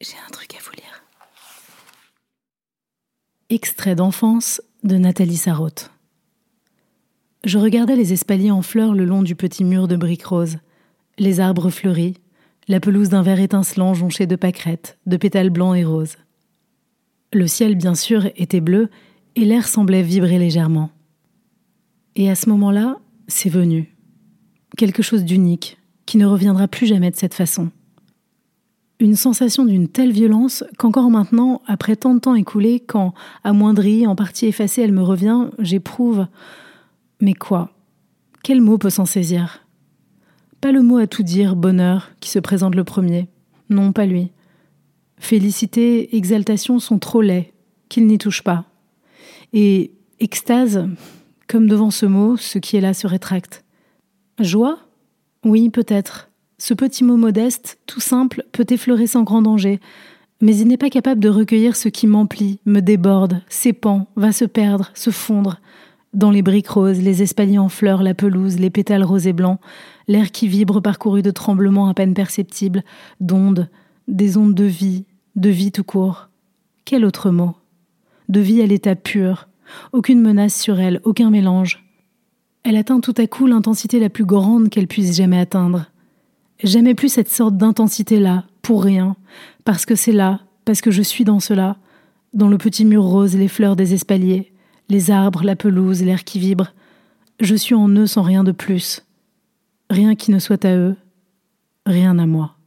J'ai un truc à vous lire. Extrait d'enfance de Nathalie Sarraute. Je regardais les espaliers en fleurs le long du petit mur de briques roses, les arbres fleuris, la pelouse d'un verre étincelant jonché de pâquerettes, de pétales blancs et roses. Le ciel, bien sûr, était bleu et l'air semblait vibrer légèrement. Et à ce moment-là, c'est venu. Quelque chose d'unique, qui ne reviendra plus jamais de cette façon. Une sensation d'une telle violence qu'encore maintenant, après tant de temps écoulé, quand, amoindrie, en partie effacée, elle me revient, j'éprouve. Mais quoi? Quel mot peut s'en saisir? Pas le mot à tout dire, bonheur, qui se présente le premier. Non, pas lui. Félicité, exaltation sont trop laids, qu'il n'y touche pas. Et extase, comme devant ce mot, ce qui est là se rétracte. Joie? Oui, peut-être. Ce petit mot modeste, tout simple, peut effleurer sans grand danger, mais il n'est pas capable de recueillir ce qui m'emplit, me déborde, s'épand, va se perdre, se fondre. Dans les briques roses, les espaliers en fleurs, la pelouse, les pétales roses et blancs, l'air qui vibre parcouru de tremblements à peine perceptibles, d'ondes, des ondes de vie, de vie tout court. Quel autre mot? De vie à l'état pur, aucune menace sur elle, aucun mélange. Elle atteint tout à coup l'intensité la plus grande qu'elle puisse jamais atteindre. Jamais plus cette sorte d'intensité-là, pour rien, parce que c'est là, parce que je suis dans cela, dans le petit mur rose, les fleurs des espaliers, les arbres, la pelouse, l'air qui vibre. Je suis en eux sans rien de plus. Rien qui ne soit à eux, rien à moi.